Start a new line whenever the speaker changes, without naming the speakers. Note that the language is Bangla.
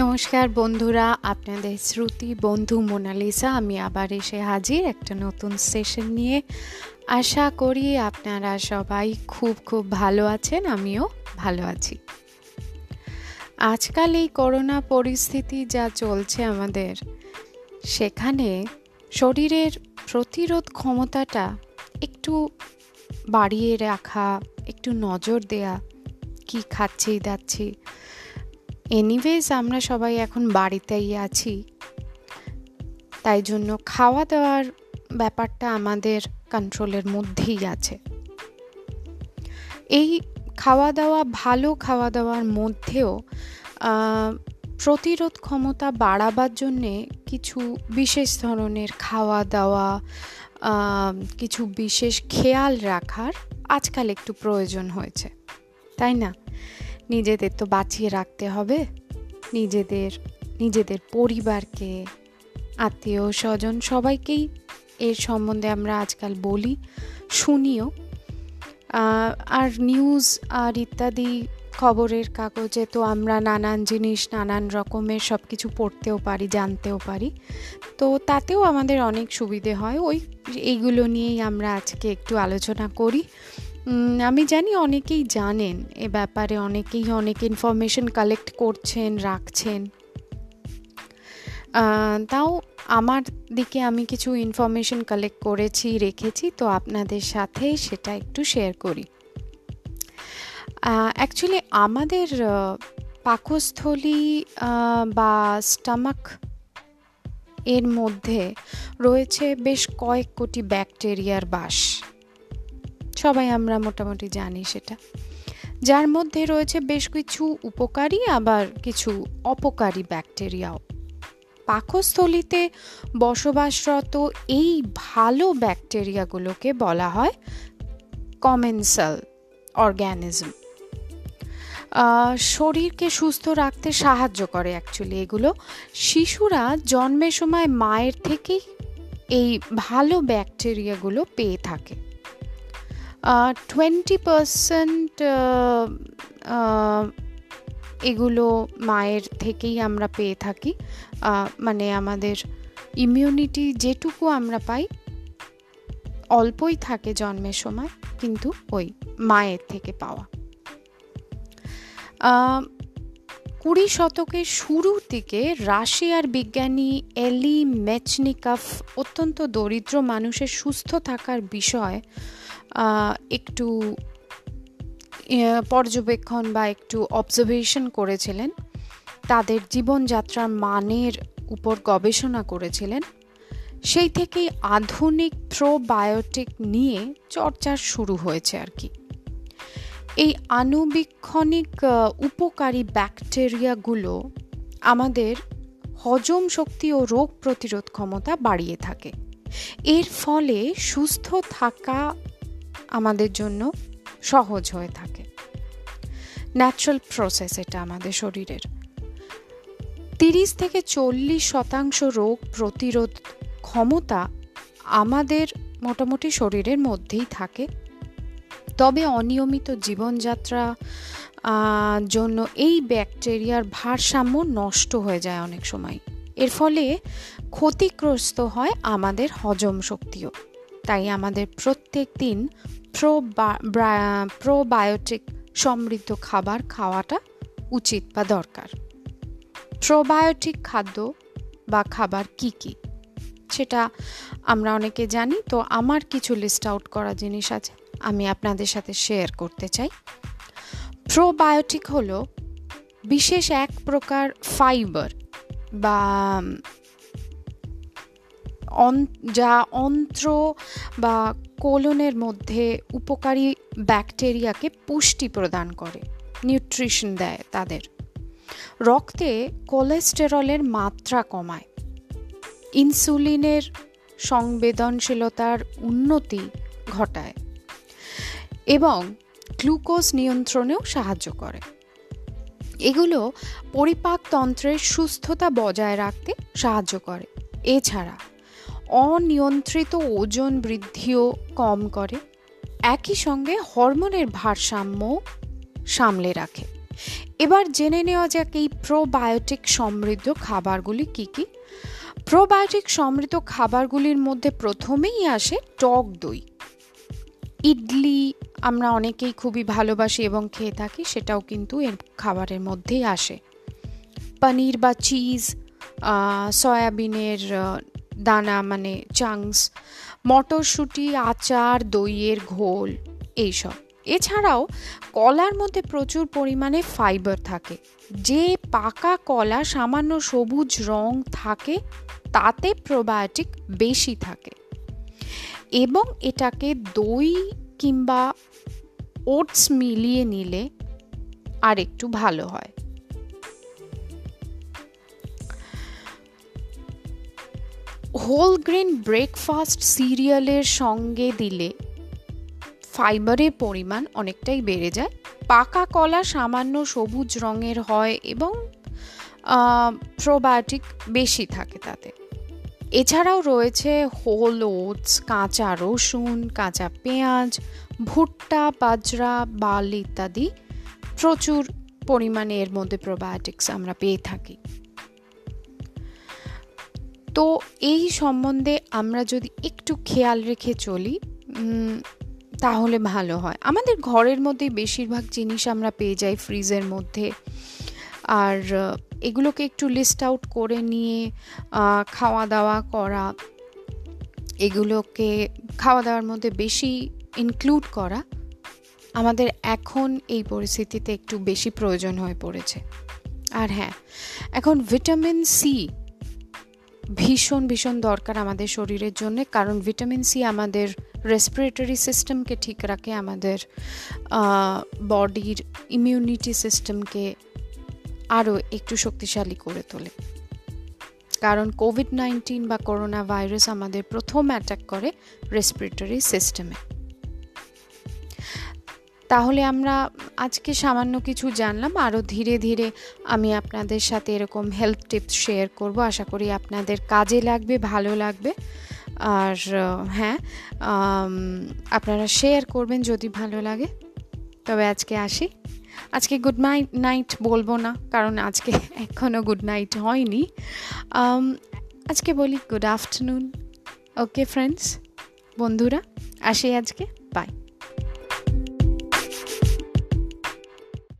নমস্কার বন্ধুরা, আপনাদের শ্রুতি বন্ধু মোনালিসা। আমি আবার এসে হাজির একটা নতুন সেশন নিয়ে। আশা করি আপনারা সবাই খুব খুব ভালো আছেন, আমিও ভালো আছি। আজকাল এই করোনা পরিস্থিতি যা চলছে আমাদের, সেখানে শরীরের প্রতিরোধ ক্ষমতাটা একটু বাড়িয়ে রাখা, একটু নজর দেয়া, কি খাচ্ছি, দাচ্ছি এনিওয়েজ আমরা সবাই এখন বাড়িতেই আছি। তাই জন্য খাওয়া দাওয়ার ব্যাপারটা আমাদের কন্ট্রোলের মধ্যেই আছে। এই খাওয়া দাওয়া, ভালো খাওয়া দাওয়ার মধ্যেও প্রতিরোধ ক্ষমতা বাড়াবার জন্যে কিছু বিশেষ ধরনের খাওয়া দাওয়া কিছু বিশেষ খেয়াল রাখার আজকাল একটু প্রয়োজন হয়েছে। তাই না? নিজেদের তো বাঁচিয়ে রাখতে হবে। নিজেদের নিজেদের পরিবারকে, আত্মীয় স্বজন সবাইকেই এর সম্বন্ধে আমরা আজকাল বলি, শুনিও। আর নিউজ আর ইত্যাদি খবরের কাগজে তো আমরা নানান জিনিস, নানান রকমের সব কিছু পড়তেও পারি, জানতেও পারি। তো তাতেও আমাদের অনেক সুবিধে হয়। ওই, এইগুলো নিয়েই আমরা আজকে একটু আলোচনা করি। আমি জানি অনেকেই জানেন এ ব্যাপারে, অনেকেই অনেক ইনফরমেশন কালেক্ট করছেন, রাখছেন। তাও আমার দিকে আমি কিছু ইনফরমেশন কালেক্ট করেছি, রেখেছি, তো আপনাদের সাথে সেটা একটু শেয়ার করি। অ্যাকচুয়ালি আমাদের পাকস্থলী বা স্টামাক এর মধ্যে রয়েছে বেশ কয়েক কোটি ব্যাকটেরিয়ার বাস। সবাই আমরা মোটামুটি জানি সেটা। যার মধ্যে রয়েছে বেশ কিছু উপকারী, আবার কিছু অপকারী ব্যাকটেরিয়াও। পাকস্থলিতে বসবাসরত এই ভালো ব্যাকটেরিয়াগুলোকে বলা হয় কমেন্সাল অর্গ্যানিজম। শরীরকে সুস্থ রাখতে সাহায্য করে অ্যাকচুয়ালি এগুলো। শিশুরা জন্মের সময় মায়ের থেকেই এই ভালো ব্যাকটেরিয়াগুলো পেয়ে থাকে। টোয়েন্টি পারসেন্ট এগুলো মায়ের থেকেই আমরা পেয়ে থাকি। মানে আমাদের ইমিউনিটি যেটুকু আমরা পাই, অল্পই থাকে জন্মের সময়, কিন্তু ওই মায়ের থেকে পাওয়া। কুড়ি শতকের শুরুর দিকে রাশিয়ার বিজ্ঞানী এলি মেচনিকাফ অত্যন্ত দরিদ্র মানুষের সুস্থ থাকার বিষয় একটু পর্যবেক্ষণ বা একটু অবজারভেশন করেছিলেন। তাদের জীবনযাত্রার মানের উপর গবেষণা করেছিলেন। সেই থেকেই আধুনিক প্রোবায়োটিক নিয়ে চর্চা শুরু হয়েছে আর কি। এই আনুবীক্ষণিক উপকারী ব্যাকটেরিয়াগুলো আমাদের হজম শক্তি ও রোগ প্রতিরোধ ক্ষমতা বাড়িয়ে থাকে। এর ফলে সুস্থ থাকা আমাদের জন্য সহজ হয়ে থাকে। ন্যাচারাল প্রসেস এটা আমাদের শরীরের। তিরিশ থেকে চল্লিশ শতাংশ রোগ প্রতিরোধ ক্ষমতা আমাদের মোটামুটি শরীরের মধ্যেই থাকে। তবে অনিয়মিত জীবনযাত্রা জন্য এই ব্যাকটেরিয়ার ভারসাম্য নষ্ট হয়ে যায় অনেক সময়। এর ফলে ক্ষতিগ্রস্ত হয় আমাদের হজম শক্তিও। তাই আমাদের প্রত্যেক দিন প্রোবায়োটিক সমৃদ্ধ খাবার খাওয়াটা উচিত বা দরকার। প্রোবায়োটিক খাদ্য বা খাবার কি কি? সেটা আমরা অনেকে জানি, তো আমার কিছু লিস্ট আউট করা জিনিস আছে। আমি আপনাদের সাথে শেয়ার করতে চাই। প্রোবায়োটিক হলো বিশেষ এক প্রকার ফাইবার বা যা অন্ত্র বা কোলনের মধ্যে উপকারী ব্যাকটেরিয়াকে পুষ্টি প্রদান করে নিউট্রিশন দেয় তাদের। রক্তে কোলেস্টেরলের মাত্রা কমায়। ইনসুলিনের সংবেদনশীলতার উন্নতি ঘটায়। এবং গ্লুকোজ নিয়ন্ত্রণেও সাহায্য করে। এগুলো পরিপাকতন্ত্রের সুস্থতা বজায় রাখতে সাহায্য করে। এছাড়া অনিয়ন্ত্রিত ওজন বৃদ্ধিও কম করে। একই সঙ্গে হরমোনের ভারসাম্য সামলে রাখে। এবার জেনে নেওয়া যাক এই প্রোবায়োটিক সমৃদ্ধ খাবারগুলি কি কি। প্রোবায়োটিক সমৃদ্ধ খাবারগুলির মধ্যে প্রথমেই আসে টক দই। ইডলি আমরা অনেকেই খুবই ভালোবাসি এবং খেয়ে থাকি, সেটাও কিন্তু এর খাবারের মধ্যেই আসে। পনির বা চিজ সয়াবিনের দানা মানে চাংস মটরশুঁটি, আচার, দইয়ের ঘোল, এইসব। এছাড়াও কলার মধ্যে প্রচুর পরিমাণে ফাইবার থাকে। যে পাকা কলা সামান্য সবুজ রং থাকে, তাতে প্রোবায়োটিক বেশি থাকে। এবং এটাকে দই কিংবা ওটস মিলিয়ে নিলে আর একটু ভালো হয়। হোল গ্রেন ব্রেকফাস্ট সিরিয়ালের সঙ্গে দিলে ফাইবারের পরিমাণ অনেকটাই বেড়ে যায়। পাকা কলা সামান্য সবুজ রঙের হয় এবং প্রোবায়োটিক বেশি থাকে তাতে। এছাড়াও রয়েছে হোল ওটস, কাঁচা রসুন, কাঁচা পেঁয়াজ, ভুট্টা, বাজরা, বাল ইত্যাদি। প্রচুর পরিমাণে এর মধ্যে প্রোবায়োটিক্স আমরা পেয়ে থাকি। তো এই সম্বন্ধে আমরা যদি একটু খেয়াল রেখে চলি তাহলে ভালো হয়। আমাদের ঘরের মধ্যে বেশিরভাগ জিনিস আমরা পেয়ে যাই ফ্রিজের মধ্যে। আর এগুলোকে একটু লিস্ট আউট করে নিয়ে খাওয়া দাওয়া করা, এগুলোকে খাওয়া দাওয়ার মধ্যে বেশি ইনক্লুড করা আমাদের এখন এই পরিস্থিতিতে একটু বেশি প্রয়োজন হয়ে পড়েছে। আর হ্যাঁ এখন ভিটামিন সি ভীষণ ভীষণ দরকার আমাদের শরীরের জন্য, কারণ ভিটামিন সি আমাদের রেসপিরেটরি সিস্টেমকে ঠিক রাখে, আমাদের বডির ইমিউনিটি সিস্টেমকে আরও একটু শক্তিশালী করে তোলে। কারণ কোভিড নাইন্টিন বা করোনা ভাইরাস আমাদের প্রথম অ্যাটাক করে রেসপিরেটরি সিস্টেমে তাহলে আমরা আজকে সামান্য কিছু জানলাম, আরও ধীরে ধীরে আমি আপনাদের সাথে এরকম হেলথ টিপস শেয়ার করব। আশা করি আপনাদের কাজে লাগবে, ভালো লাগবে। আর হ্যাঁ আপনারা শেয়ার করবেন যদি ভালো লাগে। তবে আজকে আসি। আজকে গুড নাইট নাইট বলব না, কারণ আজকে এখনও গুড নাইট হয়নি। আজকে বলি গুড আফটারনুন ওকে ফ্রেন্ডস বন্ধুরা, আসি আজকে। বাই